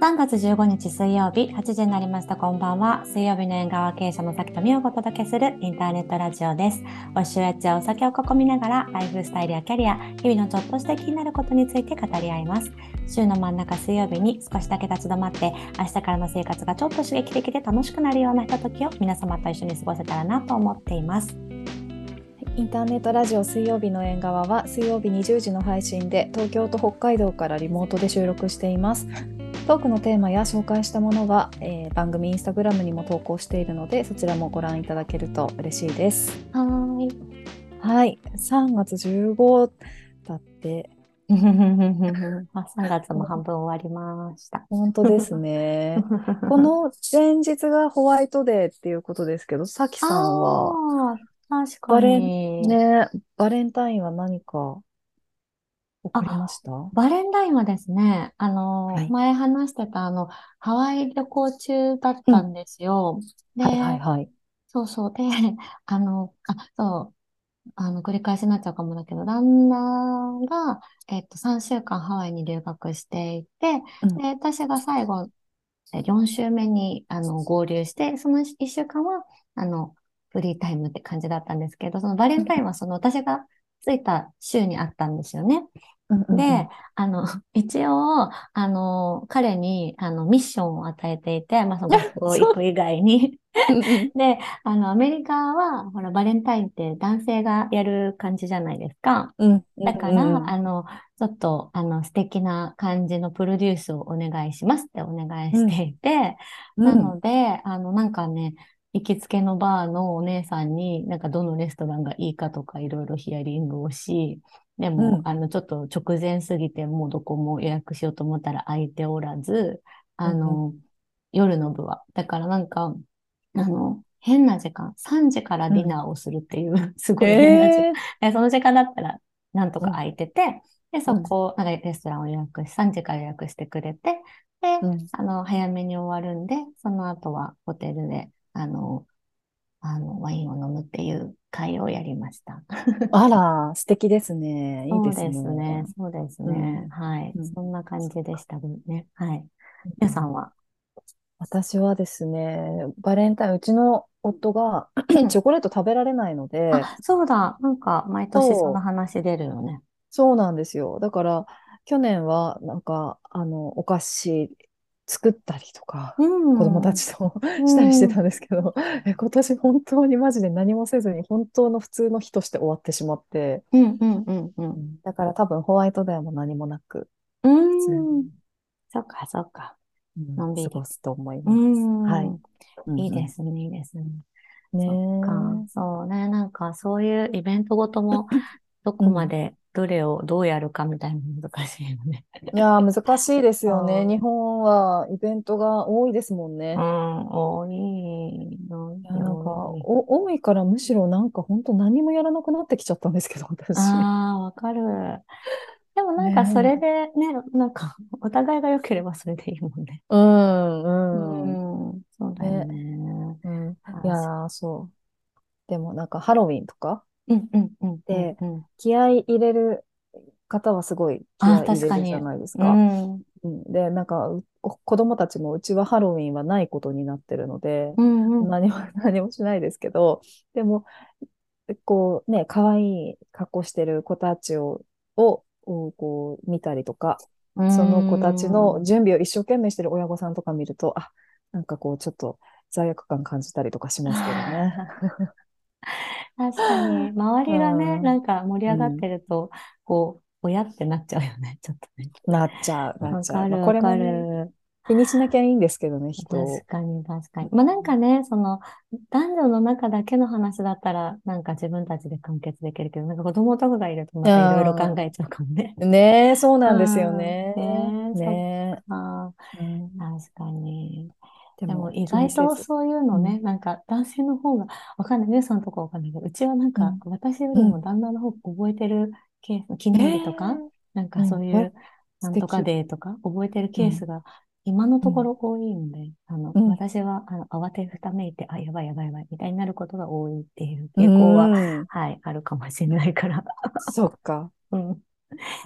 3月15日水曜日8時になりました。こんばんは。水曜日の縁側経営者の崎と美をお届けするインターネットラジオです。お週やちゃお酒を囲みながらライフスタイルやキャリア日々のちょっとした気になることについて語り合います。週の真ん中水曜日に少しだけ立ち止まって明日からの生活がちょっと刺激的で楽しくなるようなひとときを皆様と一緒に過ごせたらなと思っています。インターネットラジオ水曜日の縁側は水曜日20時の配信で東京と北海道からリモートで収録しています。トークのテーマや紹介したものは、えー、番組インスタグラムにも投稿しているのでそちらもご覧いただけると嬉しいです。はいはい3月15だって あ3月も半分終わりました。本当ですね。この前日がホワイトデーっていうことですけど、さきさんは？確かに。ね、バレンタインは何か？送りました？バレンタインはですね、あの、はい、前話してたあの、ハワイ旅行中だったんですよ。うん、で、はいはいはい。そうそう。で、あの、あ、そう、あの、繰り返しになっちゃうかもだけど、旦那が、えっと、3週間ハワイに留学していて、うん、で、私が最後、4週目に、あの、合流して、その1週間は、あの、フリータイムって感じだったんですけど、そのバレンタインはその私が着いた週にあったんですよね。で、あの、一応、あの、彼に、あの、ミッションを与えていて、まあ、その学校行く以外に。で、あの、アメリカは、ほら、バレンタインって男性がやる感じじゃないですか。だから、あの、ちょっと、あの、素敵な感じのプロデュースをお願いしますってお願いしていて、うん、なので、あの、なんかね、行きつけのバーのお姉さんに、なんかどのレストランがいいかとかいろいろヒアリングをし、でも、うん、あの、ちょっと直前すぎて、もうどこも予約しようと思ったら空いておらず、あの、うん、夜の部は。だからなんか、あの、変な時間、3時からディナーをするっていう、うん、すごい変な時間。えー、その時間だったら、なんとか空いてて、で、そこ、なんかレストランを予約し、3時から予約してくれて、で、あの、早めに終わるんで、その後はホテルで、あの、あの、ワインを飲むっていう会をやりました。あら、素敵ですね。いいですね。そうですね。そうですね。うん、はい、うん、そんな感じでしたね。はい。皆さんは？私はですね、バレンタイン、うちの夫が チョコレート食べられないので。あ、そうだ。なんか、毎年その話出るよね。そうなんですよ。だから、去年は、なんか、あの、お菓子作ったりとか、うん、子供たちとしたりしてたんですけど、うん、今年本当にマジで何もせずに本当の普通の日として終わってしまって、うんうんうんうん、だから多分ホワイトデーも何もなく、うん、そっかそっか。のんびり。過ごすと思います。はい。いいですね、いいですね。ねそっか、そうね、なんかそういうイベントごともどこまでどれをどうやるかみたいな難しいよね。いや難しいですよね。日本はイベントが多いですもんね。うん、多い。なんかお、多いからむしろなんか本当何もやらなくなってきちゃったんですけど、私。ああ、わかる。でもなんかそれでね、ねなんかお互いが良ければそれでいいもんね。うん、うん。うん、そうだよね。ねうん、いやそう。でもなんかハロウィンとかうんうんうん、で、気合い入れる方はすごい気合い入れるじゃないですか。うん。で、なんか、子供たちもうちはハロウィンはないことになってるので、うんうん、何も、何もしないですけど、でも、こうね、可愛い格好してる子たちを、を、こう見たりとか、その子たちの準備を一生懸命してる親御さんとか見ると、あ、なんかこうちょっと罪悪感感じたりとかしますけどね。確かに、周りがね、うん、なんか盛り上がってると、こう、親ってなっちゃうよね、ちょっとね。なっちゃう、なっちゃかる、わかる。気にしなきゃいいんですけどね、人確かに、確かに。まあなんかね、その、男女の中だけの話だったら、なんか自分たちで完結できるけど、なんか子供とかがいるとまたいろいろ考えちゃうかもね。ねえ、そうなんですよね。ねえ、ねあ、確かに。でも意外とそういうのね、うん、なんか男性の方が、わかんない、姉さんとかわかんないけど、うちはなんか、私よりも旦那の方が覚えてるケース、記念日とか、なんかそういう、なんとかデーとか、覚えてるケースが、今のところ多いんで、あの、私は、あの、慌てふためいて、あ、やばいやばいやばい、みたいになることが多いっていう傾向は、はい、あるかもしれないから。そっか。うん。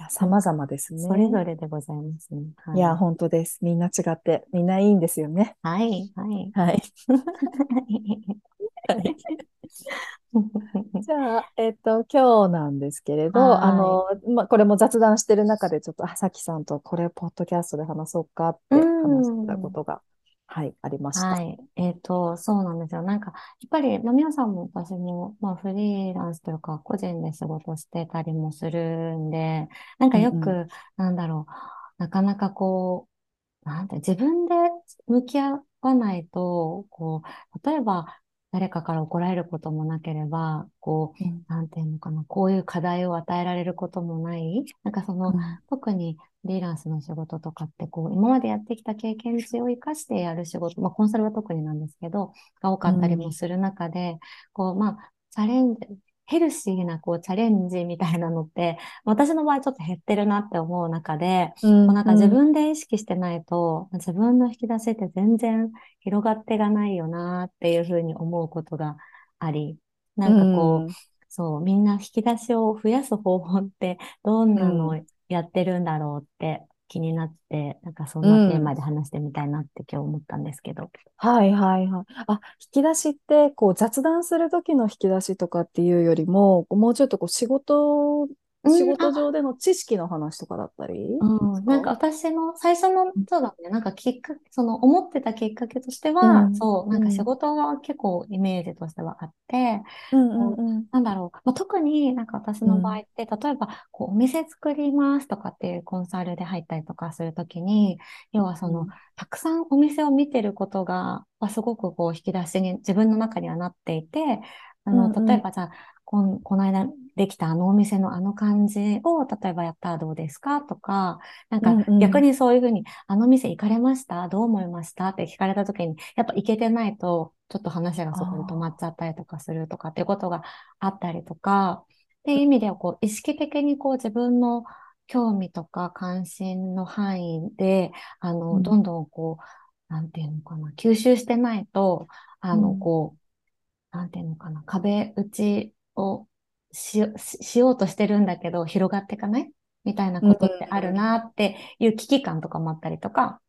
様々ですね。それぞれでございますね。はいいや、本当です。みんな違って、みんないいんですよね。はい、はい。はい。はい じゃあ、えっと、今日なんですけれど、はいあの、まあ、これも雑談してる中で、ちょっと、あ、さきさんとこれ、ポッドキャストで話そうかって話してたことが、はい、ありました。はい。えっと、そうなんですよ。なんか、やっぱり、まあ、皆さんも私も、まあ、フリーランスというか、個人で仕事してたりもするんで、なんかようんく、なんだろう、なかなかこう、なんて、自分で向き合わないと、こう、例えば、誰かから怒られることもなければ、こう、うん。なんていうのかな、こういう課題を与えられることもない。なんかその、特にフリーランスの仕事とかって、こう、今までやってきた経験値を活かしてやる仕事、まあ、コンサルは特になんですけど、が多かったりもする中で、こう、まあ、チャレンジ、ヘルシーな、こう、チャレンジみたいなのって、私の場合ちょっと減ってるなって思う中で、うんこうなんか自分で意識してないと、自分の引き出しって全然広がっていかないよなっていうふうに思うことがあり、なんかこう、うん。そう、みんな引き出しを増やす方法ってどんなのやってるんだろうって気になって、なんかそんなテーマで話してみたいなって今日思ったんですけど。はいはいはい。あ、引き出しって、こう雑談する時の引き出しとかっていうよりも、もうちょっとこう仕事、うん仕事上での知識の話とかだったりうん、なんか私の最初の、そうだね、なんかきっかけ、その思ってたきっかけとしては、うん。そう、なんかうん仕事が結構イメージとしてはあって、うんうんうん。なんだろう、まあ、特になんか私の場合って、例えばこうお店作りますとかっていうコンサルで入ったりとかするときに、要はその、うん。たくさんお店を見てることが、まあすごくこう引き出しに自分の中にはなっていて、あの、例えばじゃあ、この間できたあのお店のあの感じを、例えばやったらどうですかとか、なんかうんうん。逆にそういうふうに、あの店行かれました？どう思いました？って聞かれたときに、やっぱ行けてないと、ちょっと話がそこで止まっちゃったりとかするとかっていうことがあったりとか、っていう意味では、こう、意識的にこう自分の興味とか関心の範囲で、あの、うん。どんどんこう、なんていうのかな、吸収してないと、あの、うん。こう、なんていうのかな、壁打ちをしよししようとしてるんだけど、広がっていかない？みたいなことってあるなっていう危機感とかもあったりとか、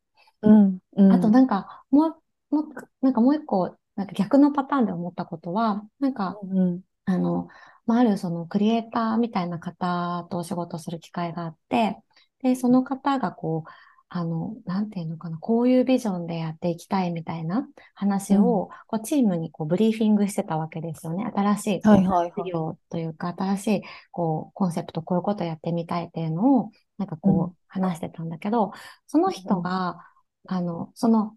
うん。うん。あとなんか、もう、もう、なんかもう一個、なんか逆のパターンで思ったことは、なんか、うんあの、まあ、あるそのクリエイターみたいな方とお仕事する機会があって、で、その方がこう、あの、なんていうのかな、こういうビジョンでやっていきたいみたいな話を、こうチームにこうブリーフィングしてたわけですよね。新しいこうはいはいはい。事業というか、新しいこうコンセプト、こういうことやってみたいっていうのを、なんかこう話してたんだけど、その人が、あの、その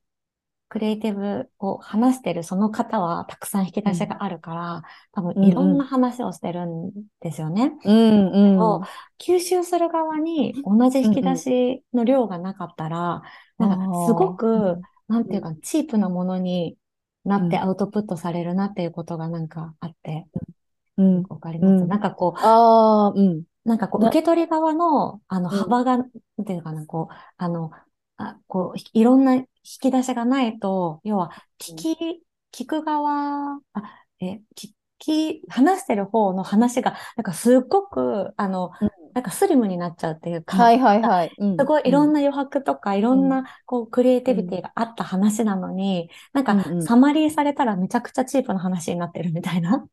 クリエイティブを話してるその方はたくさん引き出しがあるから、多分いろんな話をしてるんですよね。うんうん。を吸収する側に同じ引き出しの量がなかったら、なんかすごく、なんていうか、チープなものになってうん。アウトプットされるなっていうことがなんかあって、うん。わかります、うん。なんかこう、ああ、うん。なんかこう、な受け取り側の、あの、うん。幅が、なんていうのかな、こう、あの、あ、こう、いろんな引き出しがないと、要は、聞き、聞く側、あ、え、聞き、話してる方の話が、なんかすっごく、あの、うん。なんかスリムになっちゃうっていうか、はいはいはい。すごいいろんな、な余白とか、いろんな、こう、クリエイティビティがあった話なのに、なんか、サマリーされたらめちゃくちゃチープな話になってるみたいな。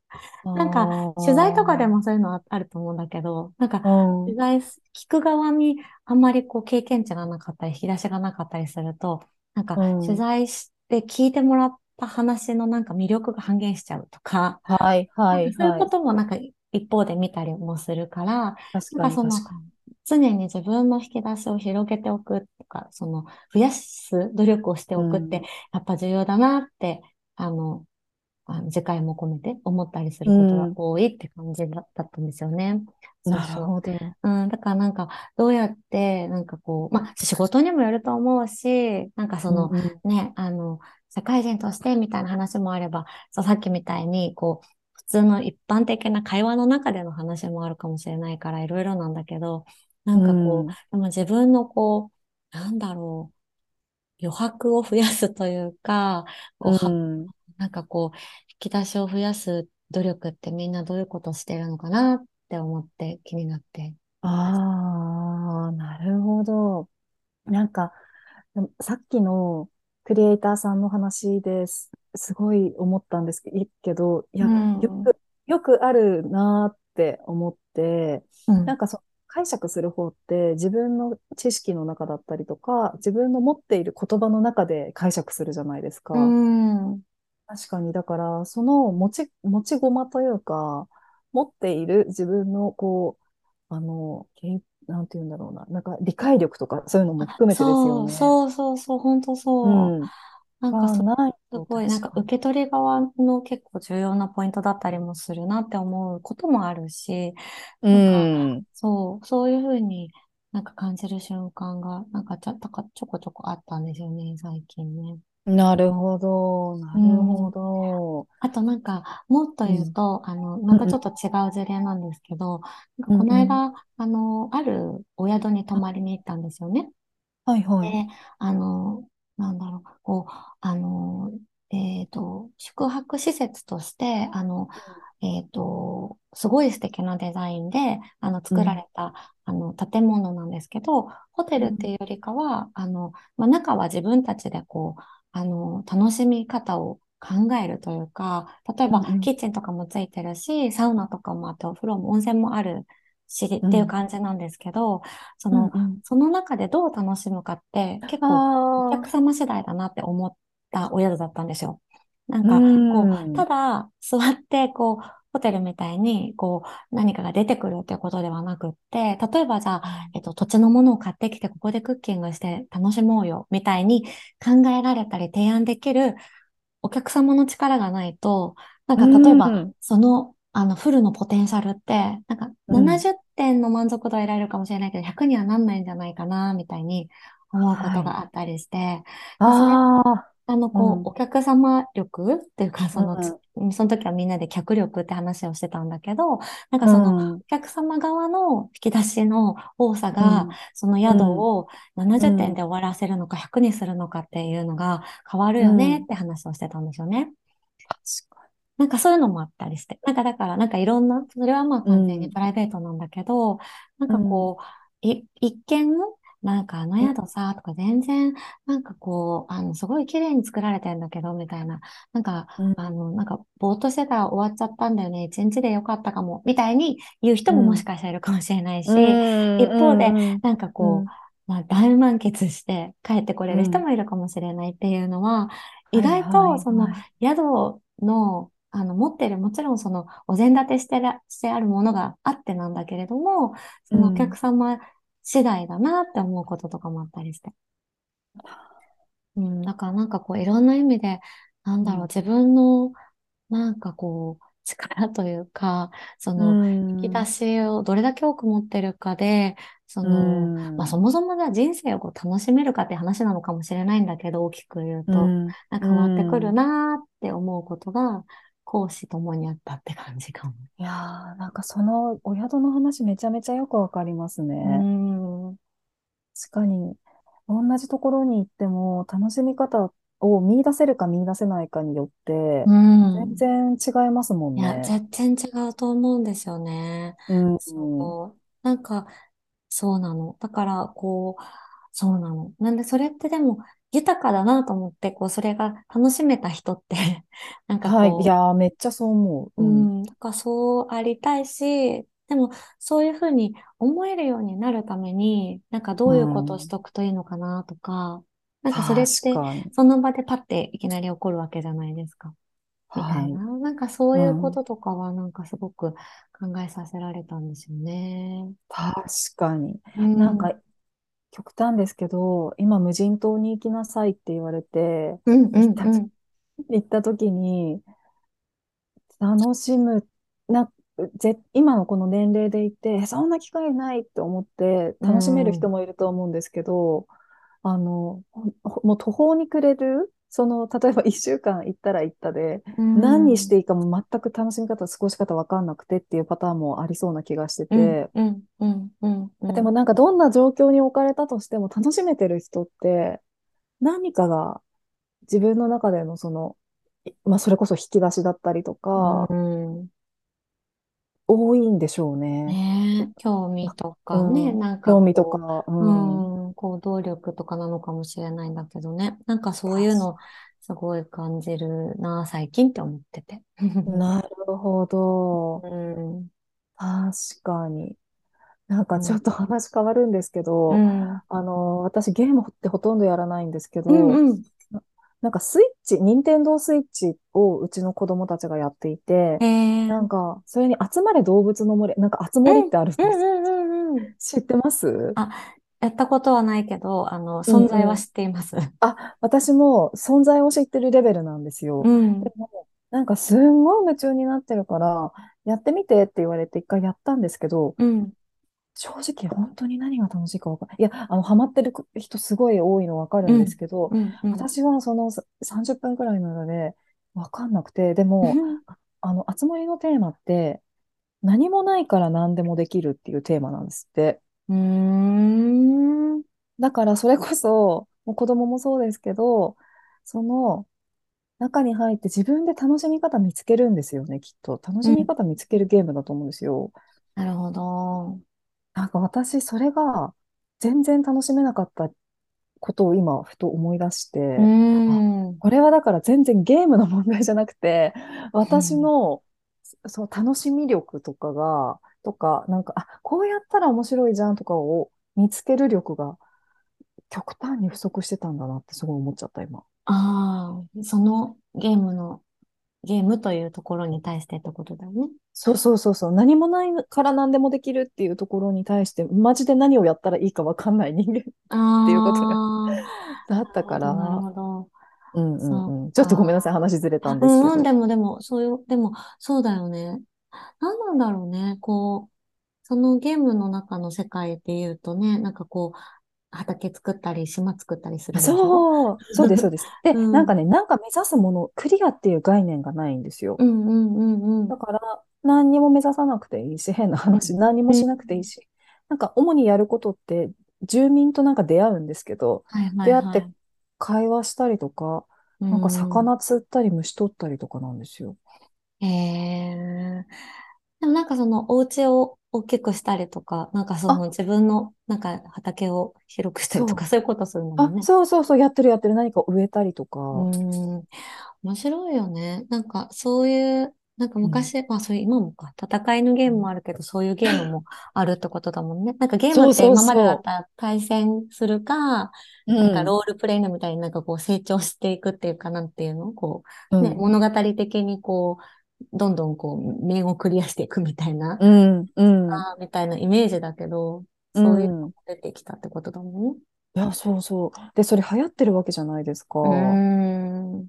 なんか、取材とかでもそういうのはあると思うんだけど、なんか、うん、取材す、聞く側にあんまりこう経験値がなかったり、引き出しがなかったりすると、なんかうん。取材して聞いてもらった話のなんか魅力が半減しちゃうとか、はいはいはい。かそういうこともなんか一方で見たりもするから、確かに確か常に自分の引き出しを広げておくとか、その増やす努力をしておくってうんやっぱ重要だなって、あの、あの次回も込めて思ったりすることが多いって感じだったんですよね。に。なる。ほど。うん、だからなんか、どうやって、なんかこう、まあ、仕事にもよると思うし、なんかその、うんうんね、あの、社会人としてみたいな話もあれば、そう、さっきみたいに、こう、普通の一般的な会話の中での話もあるかもしれないから、いろいろなんだけど、なんかこう、でも自分のこう、なんだろう、余白を増やすというか、こう、はうんなんかこう、引き出しを増やす努力ってみんなどういうことしてるのかなって思って気になって。ああ、なるほど。なんか、さっきのクリエイターさんの話ですすごい思ったんですけど、いうや、よん。く、よくあるなーって思って、うん。なんかそ解釈する方って自分の知識の中だったりとか、自分の持っている言葉の中で解釈するじゃないですうか。ん。確かに、だから、その持ち、持ち駒というか、持っている自分の、こう、あの、けなんて言うんだろうな、なんか理解力とかそういうのも含めてですよそう、ね。そうそうそう、本当うそう。ん。がなんかそないとすごい、なんか。受け取り側の結構重要なポイントだったりもするなって思うこともあるし、うなんか、ん。そう、そういうふうになんか感じる瞬間が、なんかちょ、ちょこちょこあったんですよね、最近ね。なるほど、なうるほん。ど。あとなんか、もっとうん。言うと、あの、またうんうん。ちょっと違う事例なんですけど、なんかうんうん。この間、あの、あるお宿に泊まりに行ったんですよね。はいはい。で、あの、なんだろう、こう、あの、えっと、宿泊施設として、あの、えっと、すごい素敵なデザインで、あの、作らうん。れた、あの、建物なんですけど、ホテルっていうよりかは、あの、まあ、中は自分たちでこう、あの、楽しみ方を考えるというか、例えば、うんうん。キッチンとかもついてるし、サウナとかもあって、お風呂も温泉もあるし、っていううん感じなんですけど、その、うんうん。その中でどう楽しむかって結あ構お客あ、様次第だなって思ったお宿だったんですよ。なんうか、こう、ん。ただ座って、こう、ホテルみたいに、こう、何かが出てくるっていうことではなくって、例えばじゃあ、えっと、土地のものを買ってきて、ここでクッキングして楽しもうよ、みたいに考えられたり提案できるお客様の力がないと、なんうか例えば、ん。その、あの、フルのポテンシャルって、なんかうん。70点の満足度を得られるかもしれないけど、100にはなんないんじゃないかな、みたいに思うこはい。とがあったりして、で、それ、ああ、あの、こう、うん。お客様力っていうか、その、つうん。その時はみんなで客力って話をしてたんだけど、なんかうその、おん。客様側の引き出しの多さが、うん。そのうん。宿を70うん。点で終わらせるのか100にするのかっていうのが変わるうん。よねって話をしてたんですよね。確かなんかそういうのもあったりして。なんかだから、なんかいろんな、それはまあ完全にん。プライベートなんだけど、なんうん。かこう、い、一見、なんかあのうん。宿さ、とか全然、なんかこう、あの、すごい綺麗に作られてんだけど、みたいな。なんか、うん。あの、なんか、ぼーっとしてたら終わっちゃったんだよね。一日でよかったかも。みたいに言う人ももしうん。かしたらいるかもしれないうし、一方で、ん。なんかこう、ん。まあ、大満喫して帰ってこれる人うん。もいるかもしれないっていうのは、意はい外と、はいその、はい。宿の、あの、持ってる、もちろんその、お膳立てしてら、してあるものがあってなんだけれども、そのお客うん。様次第だなって思うこととかもあったりして。うん、だからなんかこう、いろんな意味で、なんだろう、うん。自分の、なんかこう、力というか、そうの、引き出ん。しをどれだけ多く持ってるかで、そうの、まあそん。もそもが人生をこう楽しめるかって話なのかもしれないんだけど、大きく言うと、うん。なんか変わってくるうん。なーって思うことが、講師ともにあったって感じかも。いやー、なんかそのお宿の話めちゃめちゃよくわかりますね。確かに、同じところに行っても楽しみ方を見出せるか見出せないかによって、ん。全然違いますもいや、んね。全然違うと思うんですよね。うん。うん。そう。なんか、そうなの。だから、こう、そうなの。なんで、それってでも、豊かだなと思って、こう、それが楽しめた人って なんかはい。いこやー、めっちゃそう思う、う。うん。うん、だからそうありたいし、でも、そういうふうに思えるようになるために、なんかどうういうことをしん。とくといいのかなとか、なんかそれっ確て。その場でパッていきなり起こるわけじゃないですか。みたはい。いな。なんかそういうこうん。ととかはなんかすごく考えさせられたんですよね。確かに。うん。うんなんか、極端ですけど、今無人島に行きなさいって言われて、うん行ったと、うん。行った時に、楽しむ、な、ぜ、今のこの年齢でいて、えそんな機会ないって思ってう楽しめるん。人もいると思うんですけど、あの、ほもう途方に暮れる、その、例えば一週間行ったら行ったで、う何にしん。ていいかも全く楽しみ方、過ごし方わかんなくてっていうパターンもありそうな気がしてうん。て、うん。うん。うん。うん。でもなんかどんな状況に置かれたとしても楽しめてる人って何かが自分の中でのその、いまあそれこそ引き出しだったりとうか、ん。多いんでしょうね。ねえ、興味とかね、うん、なんか興味とこか、う、うん。うん、行動力とかなのかもしれないんだけどね。なんかそういう確のすごい感じるな、最近って思ってて。なるほど。うん、確かに。なんかうん、ちょっと話変わるんですけど、うん、あの、私ゲームってほとんどやらないんですけうん、ど、うん。ななんかスイッチ、任天堂スイッチをうちの子供たちがやっていて、えー、なんか、それに集まれ動物の森、なんか集うん、森ってあるんうん、です。うん、うん。うん知ってます？あ、やったことはないけど、あの、うん存在はうん。知っています。あ、私も存在を知ってるレベルなんですよ。うん、でも、なんかすんごい夢中になってるから、やってみてって言われて一回やったんですけど、うん、正直本当に何が楽しいかわかんない。いや、あの、ハマってる人すごい多いのわかるんですうん、けど、うん、うん。私はそのさ30分くらいの間でわかんなくて、でも、ああの、あつ森のテーマって、何もないから何でもできるっていうテーマなんですって。うーん、だからそれこそ、もう子供もそうですけど、その中に入って自分で楽しみ方見つけるんですよね、きっと。楽うん。しみ方見つけるゲームだと思うんですよ。なるほど。なんか私、それが全然楽しめなかったことを今、ふと思い出して、あ、これはだから全然ゲームの問題じゃなくて、私ん。のそう楽しみ力とかが、とか、なんか、あ、こうやったら面白いじゃんとかを見つける力が極端に不足してたんだなってすごい思っちゃった、今。ああ、そのゲームの、ゲームというところに対してってことだよね。そうそうそうそう、何もないから何でもできるっていうところに対して、マジで何をやったらいいかわかんない人間っていうことがあだったかるほど、なるら、ほど。うんうんうん。ちょっとごめんなさい、か。話ずれたんですけうん、ど。でもでも、そういう、でも、そうだよね。何なんだろうね。こう、そのゲームの中の世界で言うとね、なんかこう、畑作ったり、島作ったりすあるでしょそう、そうです、そうです。で、うん、うん、なんかね、なんか目指すもの、クリアっていう概念がないんですよ。うん、うん、うん。だから、何にも目指さなくていいし、変なうん、話、何にもうんしなくていいし、なんか主にやることって、住民となんか出会うんですけど、はいはい出会ってはい。会話したりとか、うなんかん。魚釣ったり虫取ったりとかなんですよ。ええでもなんかそのお家を大きくしたりとか、なんかそあ、の自分のなんか畑を広くしたりとか、そう。いうことするんだもんあ、ね。そうそうそう、やってるやってる。何か植えたりとうか。ん。面白いよね。なんかそういう、なんかうん。昔、まあそういう今もか、戦いのゲームもあるけど、そういうゲームもあるってことだもんね。なんかゲームって今までだっそたら対戦するか、う。うなんかん。ロールプレイングみたいになんかこう成長していくっていうかなんていうの？こう、ね、うん。物語的にこう、どんどんこう、面をクリアしていくみたいな、うん。うん。あーみたいなイメージだけど、うそういうのん。が出てきたってことだもんね。いや、そうそう。で、それ流行ってるわけじゃないですか。うーこん、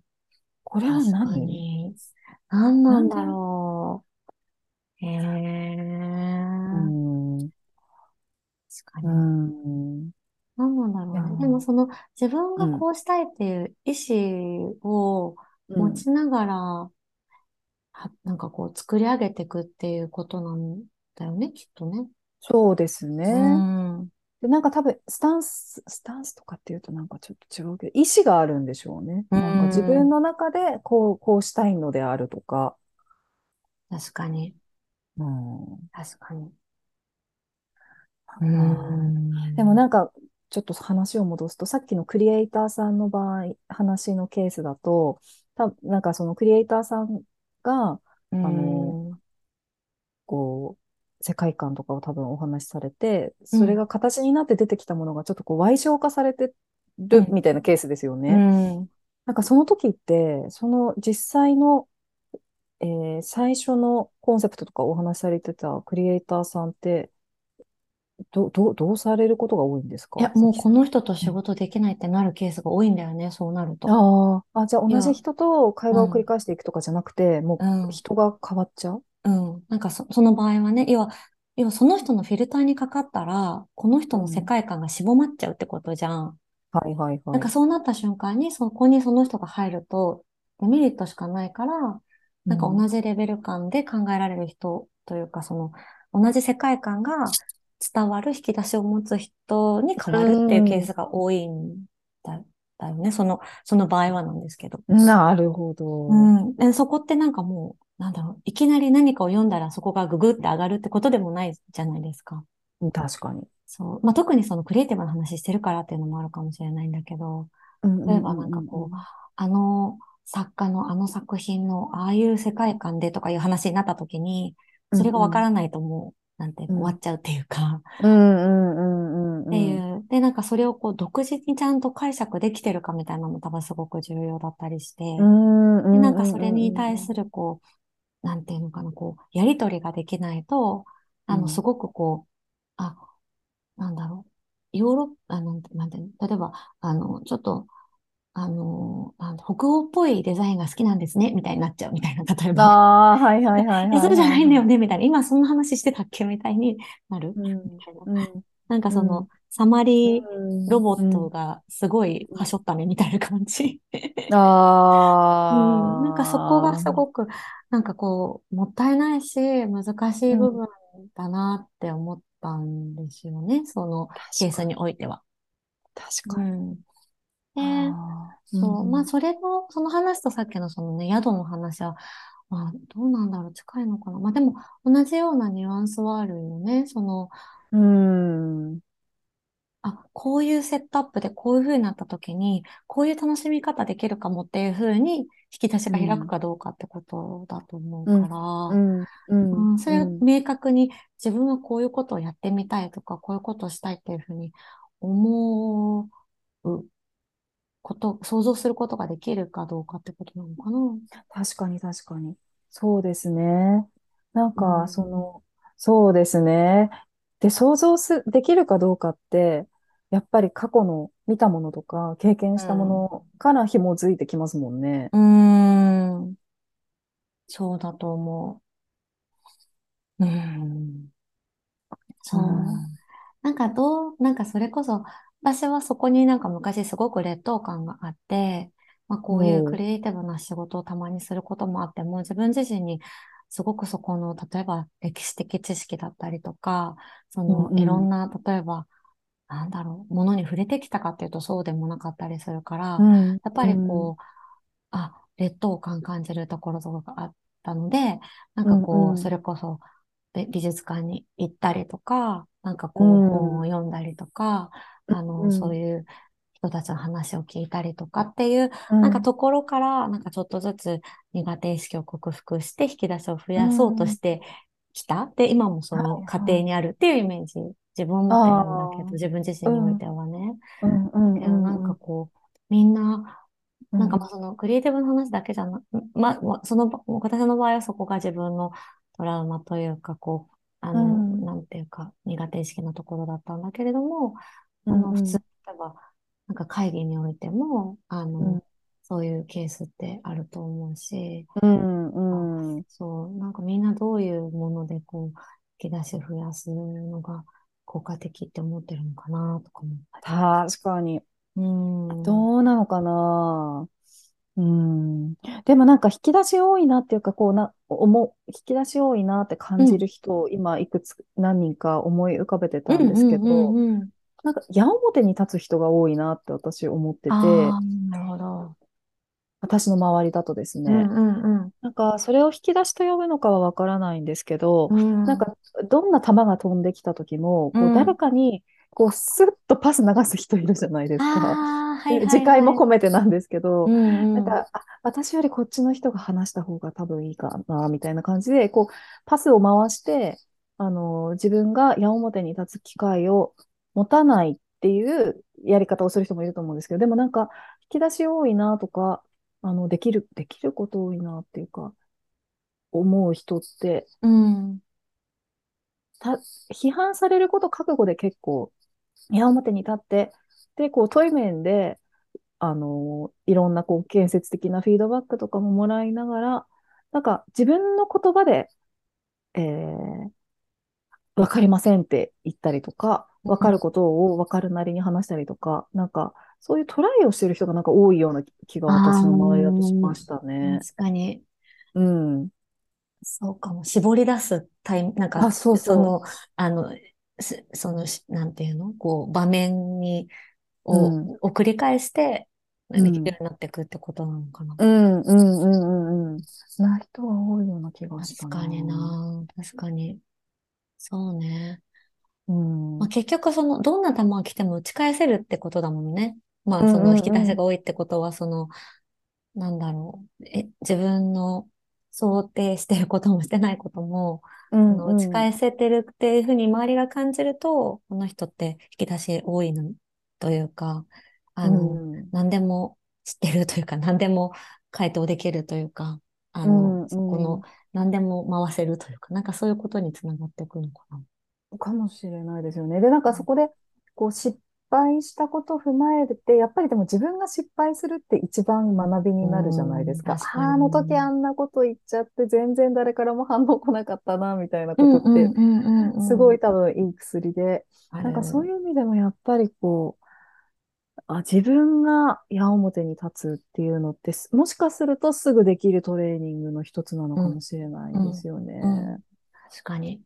れは何？に。何なんだろう。へうえ、ん。う確かに。ん。何なんだろうね。でもその自分がうん。こうしたいっていう意思をうん。持ちながら、はなんかこう作り上げていくっていうことなんだよね、きっとね。そうですうね。ん。で、なんか多分、スタンス、スタンスとかっていうとなんかちょっと違うけど、意思があるんでしょうね。うなんか自分ん。の中でこう、こうしたいのであるとか。確かに。うん。確かに。うあーでもん。なんか、ちょっと話を戻すと、さっきのクリエイターさんの場合、話のケースだと、た、なんかそのクリエイターさんが、うあの、ん。こう、世界観とかを多分お話しされて、うん。それが形になって出てきたものがちょっとこう、歪償化されてうん。るみたいなケースですようね。ん。なんかその時って、その実際の、えー最初のコンセプトとかお話しされてたクリエイターさんって、ど、どう、どうされることが多いんですいや、かさきさもうこの人と仕事できないってなるケースが多いんだよね、そうなると。ああ、あ、じゃあいや、同じ人と会話を繰りうん、返していくとかじゃなくて、もう人が変わっちゃう？うん。なんかそ、その場合はね、要は、要はその人のフィルターにかかったら、この人の世うん。界観が絞まっちゃうってことじゃん。はいはいはい。なんかそうなった瞬間に、そこにその人が入ると、デメリットしかないから、なんかうん。同じレベル感で考えられる人というか、その、同じ世界観が伝わる引き出しを持つ人に変うわるっていうケーん。スが多いんだ、だよね。その、その場合はなんですけど。なるほど。うん。でそこってなんかもう、なんだろう、いきなり何かを読んだらそこがググって上がるってことでもないじゃないですか。確かに。そう。まあ、特にそのクリエイティブな話してるからっていうのもあるかもしれないんだけど、例えばなんかこう、あの作家のあの作品のああいう世界観でとかいう話になった時に、それがわからないともう、なんて、終わっちゃうっていうか、うんうんうんうん。っていう。で、なんかそれをこう独自にちゃんと解釈できてるかみたいなのも多分すごく重要だったりして、で、なんかそれに対するこう、なんていうのかな、こう、やりとりができないと、あの、すごくこう、あ、なんだろう。ヨーロッパ、あの、なんていうの、例えば、あの、ちょっと、あの、北欧っぽいデザインが好きなんですね、みたいになっちゃうみたいな、例えば。ああ、はいはいはいはい、そうじゃないんだよね、みたいな。今そんな話してたっけみたいになる、うん、みたいな。なんかその、サマリーロボットがすごいはしょったね、みたいな感じ。ああ、うん。なんかそこがすごく、なんかこう、もったいないし、難しい部分だなって思ったんですよね、そのケースにおいては。確かに。うんで、そう、まあ、それの、その話とさっきのそのね、宿の話は、まあ、どうなんだろう、近いのかな。まあ、でも、同じようなニュアンスはあるよね。その、うん。あ、こういうセットアップでこういう風になった時に、こういう楽しみ方できるかもっていう風に引き出しが開くかどうかってことだと思うから、うんうん、それ明確に自分はこういうことをやってみたいとか、こういうことをしたいっていう風に思うこと、想像することができるかどうかってことなのかな？確かに確かに。そうですね。なんか、その、そうですね。で、想像す、できるかどうかって、やっぱり過去の見たものとか経験したものから紐づいてきますもんね。うん。うんそうだと思う。うん。そう。なんかどう、なんかそれこそ、私はそこになんか昔すごく劣等感があって、まあこういうクリエイティブな仕事をたまにすることもあっても、自分自身にすごくそこの、例えば歴史的知識だったりとか、そのいろんな、例えば、なんだろう、ものに触れてきたかっていうとそうでもなかったりするから、やっぱりこう、あ、劣等感感じるところとかがあったので、なんかこう、それこそ美術館に行ったりとか、なんかこう、本を読んだりとか、あの、うん、そういう人たちの話を聞いたりとかっていう、うん、なんかところから、なんかちょっとずつ苦手意識を克服して引き出しを増やそうとしてきた。で、今もその過程にあるっていうイメージ、自分持ってるんだけど、自分自身においてはね。なんかこう、みんな、なんかまあそのクリエイティブの話だけじゃな、ま、まその、私の場合はそこが自分のトラウマというか、こう、あの、うん、なんていうか、苦手意識のところだったんだけれども、あの、普通、例えば、なんか会議においても、あの、うん、そういうケースってあると思うし、うんうん、そう、なんかみんなどういうものでこう、引き出し増やすのが効果的って思ってるのかなとか思ったり。確かに。うん。どうなのかなうん。でもなんか引き出し多いなっていうか、こうな、思引き出し多いなって感じる人を今いくつ、何人か思い浮かべてたんですけど、なんか矢面に立つ人が多いなって私思ってて、なるほど。私の周りだとですね、なんかそれを引き出しと呼ぶのかはわからないんですけど、うん、なんかどんな球が飛んできた時も、こう誰かにこうスッとパス流す人いるじゃないですか。はい次回も込めてなんですけど、うんうん、なんかあ私よりこっちの人が話した方が多分いいかなみたいな感じでこうパスを回してあの自分が矢面に立つ機会を持たないっていうやり方をする人もいると思うんですけど、でもなんか、引き出し多いなとか、あの、できる、できること多いなっていうか、思う人って、うん、た、批判されること覚悟で結構、矢面に立って、で、こう、対面で、あの、いろんなこう、建設的なフィードバックとかももらいながら、なんか自分の言葉で、えー、わかりませんって言ったりとか、わかることをわかるなりに話したりとか、なんか、そういうトライをしてる人がなんか多いような気が私の周りだとしましたね。確かに。うん。そうかも。絞り出すタイム、なんか、そうそうその、あの、その、なんていうの？こう、場面に、を、うん、を繰り返して、できるようになっていくってことなのかな？うん、うん、うん、うん、うん。な人が多いような気がした確かにな。確かに。そうね。うん。まあ、結局、その、どんな球が来ても打ち返せるってことだもんね。まあ、その引き出しが多いってことは、その、なんだろう。え、自分の想定してることもしてないことも、うんうん、打ち返せてるっていうふうに周りが感じると、この人って引き出し多いのというか、あの、うん、何でも知ってるというか、何でも回答できるというか、あの、うんうん、そこの何でも回せるというか、なんかそういうことにつながっていくのかな。かもしれないですよね。で、なんかそこで、こう失敗したことを踏まえて、やっぱりでも自分が失敗するって一番学びになるじゃないですか。かあの時あんなこと言っちゃって全然誰からも反応来なかったな、みたいなことって、すごい多分いい薬で、なんかそういう意味でもやっぱりこう、あ自分が矢面に立つっていうのって、もしかするとすぐできるトレーニングの一つなのかもしれないですよね。うんうん、確かに。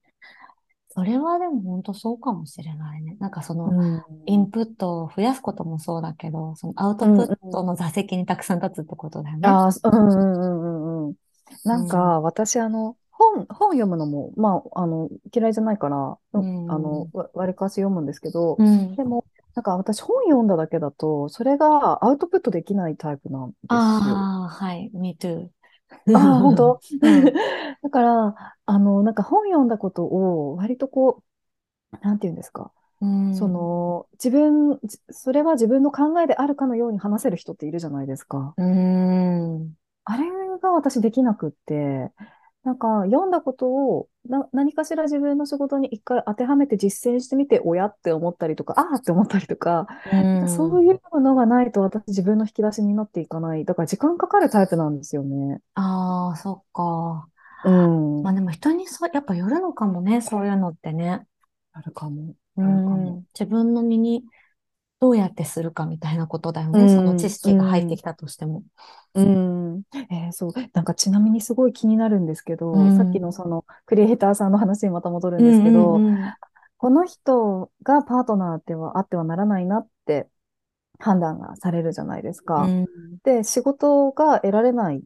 それはでも本当そうかもしれないね。なんかその、インプットを増やすこともそうだけど、そのアウトプットの座席にたくさん立つってことだよね。ああ、うんうんうんうん。なんか、私、あの、本、本読むのも、まあ、あの、嫌いじゃないから、うん、あの、わりかし読むんですけど、うん、でも、なんか私本読んだだけだと、それがアウトプットできないタイプなんですよ。ああ、はい、me too. ああ、本当、うん、だから、あの、なんか本読んだことを割とこう、なんていうんですか？うん、その、自分、それは自分の考えであるかのように話せる人っているじゃないですか。うん。あれが私できなくって、なんか読んだことをな何かしら自分の仕事に一回当てはめて実践してみて、親って思ったりとか、ああって思ったりとか、うん、そういうのがないと私自分の引き出しになっていかない。だから時間かかるタイプなんですよね。ああ、そっか。うん。まあでも人にそやっぱよるのかもね、そういうのってね。あるかも。うん。自分の身にどうやってするかみたいなことだよね。その知識が入ってきたとしても。うん。えー、そう。なんかちなみにすごい気になるんですけど、うん、さっきのそのクリエイターさんの話にまた戻るんですけど、うんうんうん、この人がパートナーではあってはならないなって判断がされるじゃないですか。うん、で、仕事が得られない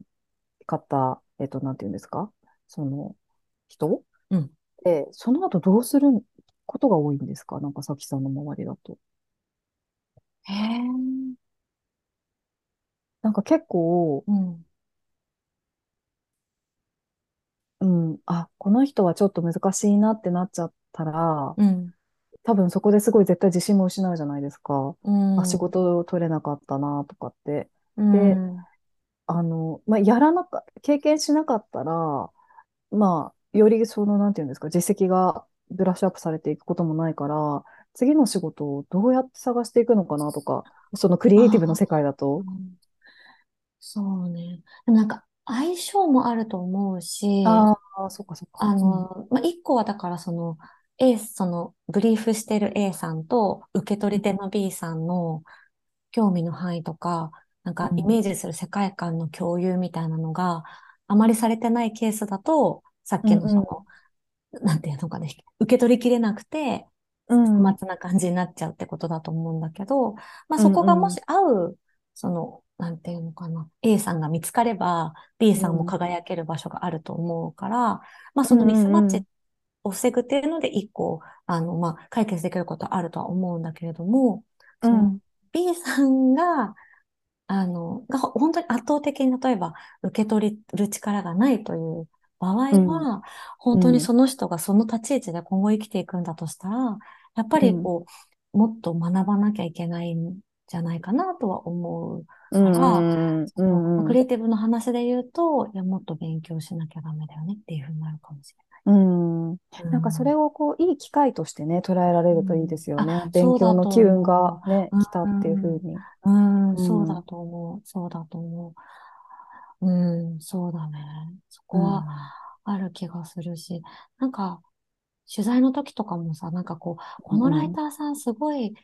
方、えっと、なんていうんですか？その人、うん、で、その後どうすることが多いんですか？なんかさきさんの周りだと。へえ。なんか結構、うん。うん、あ、この人はちょっと難しいなってなっちゃったら、うん。多分そこですごい絶対自信も失うじゃないですか。うん。あ、仕事取れなかったなとかって。うで、ん。あの、まあ、やらなか、経験しなかったら、まあ、よりその、なんていうんですか、実績がブラッシュアップされていくこともないから、次の仕事をどうやって探していくのかなとか、そのクリエイティブの世界だと。そうね。でもなんか相性もあると思うし、ああ、そっかそっか。あの、まあ、一個はだからその、A、その、ブリーフしてる A さんと受け取り手の B さんの興味の範囲とか、なんかイメージする世界観の共有みたいなのがあまりされてないケースだと、さっきのその、うんうん、なんていうのかね、受け取りきれなくて、うん、末な感じになっちゃうってことだと思うんだけど、まあそこがもし合う、その、なんていうのかな、A さんが見つかれば、B さんも輝ける場所があると思うから、まあそのミスマッチを防ぐっていうので、一個、あの、まあ解決できることはあるとは思うんだけれども、その B さんが、あの、が本当に圧倒的に例えば受け取る力がないという場合は、本当にその人がその立ち位置で今後生きていくんだとしたら、やっぱりこう、もっと学ばなきゃいけないんじゃないかなとは思うから、クリエイティブの話で言うと、いや、もっと勉強しなきゃダメだよねっていうふうになるかもしれない。うん。なんかそれをこう、いい機会としてね、捉えられるといいですよね。勉強の機運がね、来たっていうふうに。うん、そうだと思う。そうだと思う。うん、そうだね。そこはある気がするし、なんか、取材の時とかもさ、なんかこう、このライターさんすごい、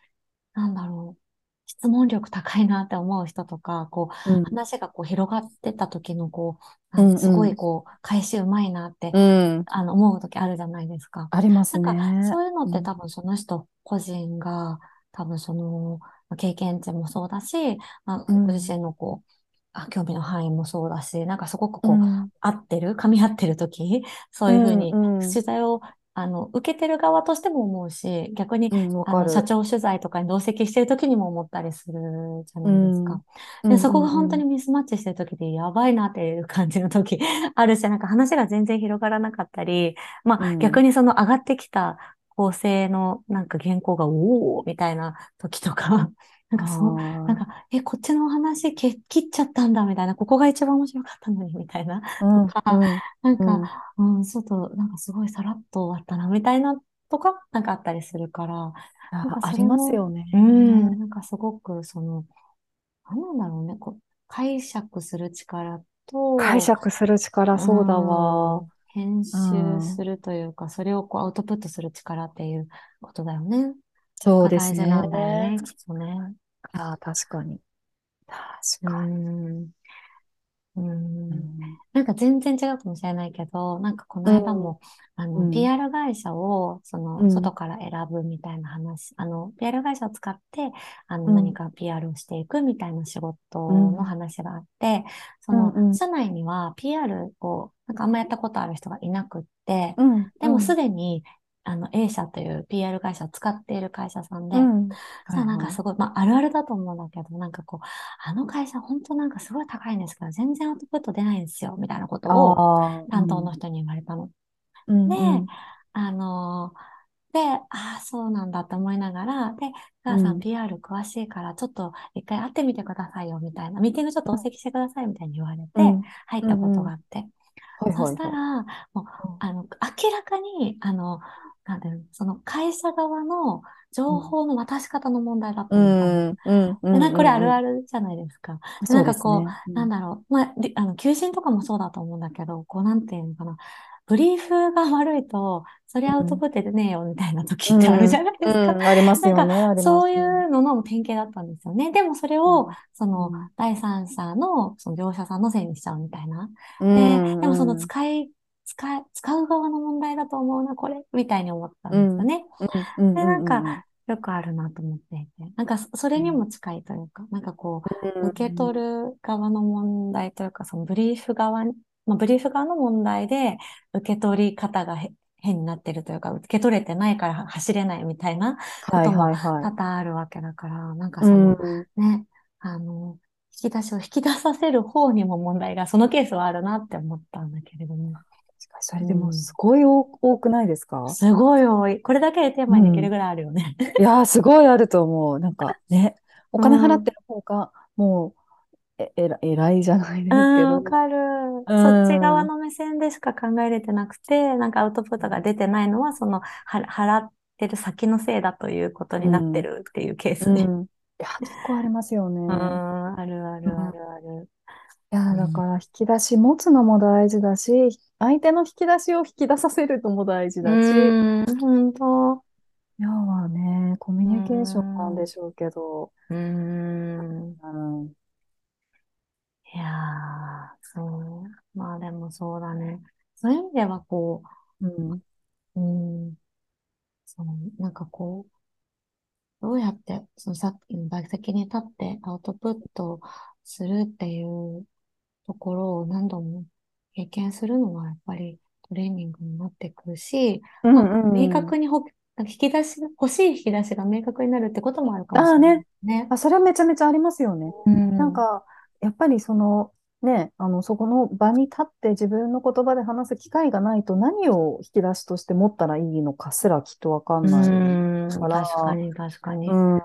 なんだろう、質問力高いなって思う人とか、こう、うん、話がこう広がってた時のこう、うんうん、すごいこう、返しうまいなって、うん、あの、思う時あるじゃないですか。ありますね。なんか、そういうのって多分その人個人が、多分その、経験値もそうだし、まあ、ご自身のこう、あ興味の範囲もそうだし、なんかすごくこう、うん、合ってる、噛み合ってる時、そういうふうに取材をあの、受けてる側としても思うし、逆に、うん、あの社長取材とかに同席してる時にも思ったりするじゃないですか。うん、で、そこが本当にミスマッチしてる時でやばいなっていう感じの時 あるし、なんか話が全然広がらなかったり、まあ、うん、逆にその上がってきた構成のなんか原稿がおおみたいな時とかなんかそう、なんか、え、こっちのお話切っちゃったんだ、みたいな、ここが一番面白かったのに、みたいな、うん、とか、うん、なんか、うん、うん、ちょっと、なんかすごいさらっと終わったな、みたいな、とか、なんかあったりするから、ありますよね。うん、なんかすごく、その、なんなんだろうね、こう解釈する力と、解釈する力、そうだわ。編集するというか、それをこうアウトプットする力っていうことだよね。そうですね。大事なんだよね、きっとね。ああ、確かに。確かに。うん、なんか全然違うかもしれないけど、なんかこの間も、うん、あの、うん、PR 会社を、その、外から選ぶみたいな話、あの、PR 会社を使って、あの、何か PR をしていくみたいな仕事の話があって、その、社内には PR を、なんかあんまやったことある人がいなくって、でもすでにあの A 社という PR 会社を使っている会社さんで、うん、さあなんかすごい、まああるあるだと思うんだけど、なんかこう、あの会社本当なんかすごい高いんですけど、全然アウトプット出ないんですよ、みたいなことを担当の人に言われたの。うん、で、あので、ああ、そうなんだって思いながら、で、母さん PR 詳しいから、ちょっと一回会ってみてくださいよ、みたいな、ミーティングちょっとお席してください、みたいに言われて、入ったことがあって。そしたら、もう、あの、明らかに、あの、なんで、その会社側の情報の渡し方の問題だったんでなんかこれあるあるじゃないですか。なんかこう、ね。うん、なんだろう、まあ、あの、求人とかもそうだと思うんだけど、こう、なんていうのかな。ブリーフが悪いと、そりゃアウトプットでねえよみたいな時ってあるじゃないですか。うん。うん、ありますよね。そういうのの典型だったんですよね。でもそれを、その、第三者の、その業者さんのせいにしちゃうみたいな。で、でもその使い使い、使う側の問題だと思うな、これ、みたいに思ったんですよね。で、なんか、よくあるなと思っていて、なんか、それにも近いというか、なんかこう、受け取る側の問題というか、そのブリーフ側、まあ、ブリーフ側の問題で、受け取り方が変になってるというか、受け取れてないから走れないみたいなことも多々あるわけだから、なんかその、ね、あの、引き出しを引き出させる方にも問題が、そのケースはあるなって思ったんだけれども。それでもすごい多くないですか、すごい多い。これだけでテーマにできるぐらいあるよね。いやー、すごいあると思う。なんかね、お金払ってる方が、もう、え、えら、偉いじゃないですけど。わかる。そっち側の目線でしか考えれてなくて、なんかアウトプットが出てないのは、その、は、払ってる先のせいだということになってるっていうケースね。いや、結構ありますよね。うん、あるあるあるある。いや、だから引き出し持つのも大事だし、相手の引き出しを引き出させるのも大事だし、うん、本当。要はね、コミュニケーションなんでしょうけど、うん。うん、いやー、そう。まあでもそうだね。そういう意味ではこう、うん、うん、そう、なんかこう、どうやって、そのさっきのバイ席に立ってアウトプットするっていうところを何度も経験するのはやっぱりトレーニングになってくるし、うんうんうん、明確にほ引き出し、欲しい引き出しが明確になるってこともあるかもしれない、ね。あね。あ、それはめちゃめちゃありますよね。うん、なんか、やっぱりその、ね、あの、そこの場に立って自分の言葉で話す機会がないと何を引き出しとして持ったらいいのかすらきっとわかんないから。確かに、確かに。うん。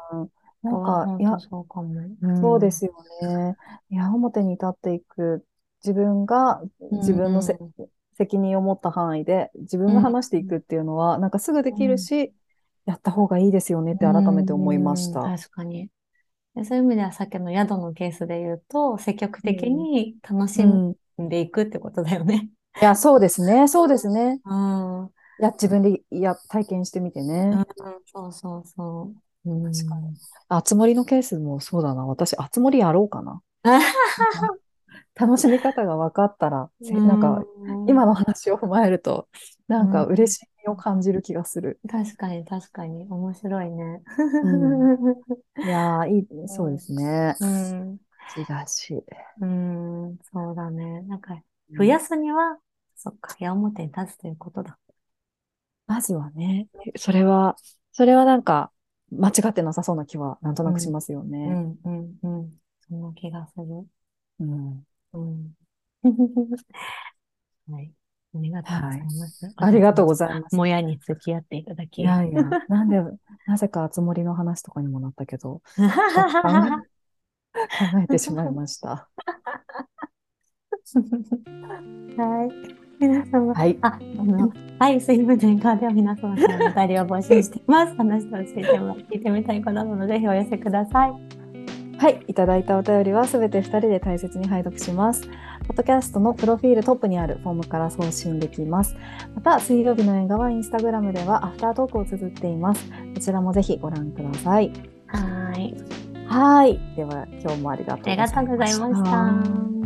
なんか、いや、そうかも、うん、そうですよね。矢面に立っていく、自分が自分のせ、うん、責任を持った範囲で自分が話していくっていうのは、うん、なんかすぐできるし、やった方がいいですよねって改めて思いました。確かに。そういう意味ではさっきの宿のケースで言うと、積極的に楽しんでいくってことだよね。いや、そうですね。そうですね。うん。や、自分でや、体験してみてね。うん、そうそうそう。確かに。あつ森のケースもそうだな。私、あつ森やろうかな。楽しみ方が分かったら、なんか、今の話を踏まえると、なんか嬉しいを感じる気がする。確かに、確かに。面白いね。うん、いやーいい、そうですね。うん。東。うん、そうだね。なんか、増やすには、そっか、矢面に立つということだ。まずはね、それは、それはなんか、間違ってなさそうな気はなんとなくしますようね。ん、うん、うん。そんな気がする。うん。うん。はい。ありがとうございます。ありがとうございます。もやに付き合っていただき。いやいや、なんで、なぜかあつ森の話とかにもなったけど、は考えてしまいました。い。皆様、はい。あ、あの、はい、水分年間では皆様からのお便りを募集しています。話してほしいテーマ、聞いてみたいことなどのでぜひお寄せください。はい。いただいたお便りはすべて2人で大切に拝読します。ポッドキャストのプロフィールトップにあるフォームから送信できます。また、水曜日の映画はインスタグラムではアフタートークを綴っています。こちらもぜひご覧ください。はい。はい。では、今日もありがとうありがとうございました。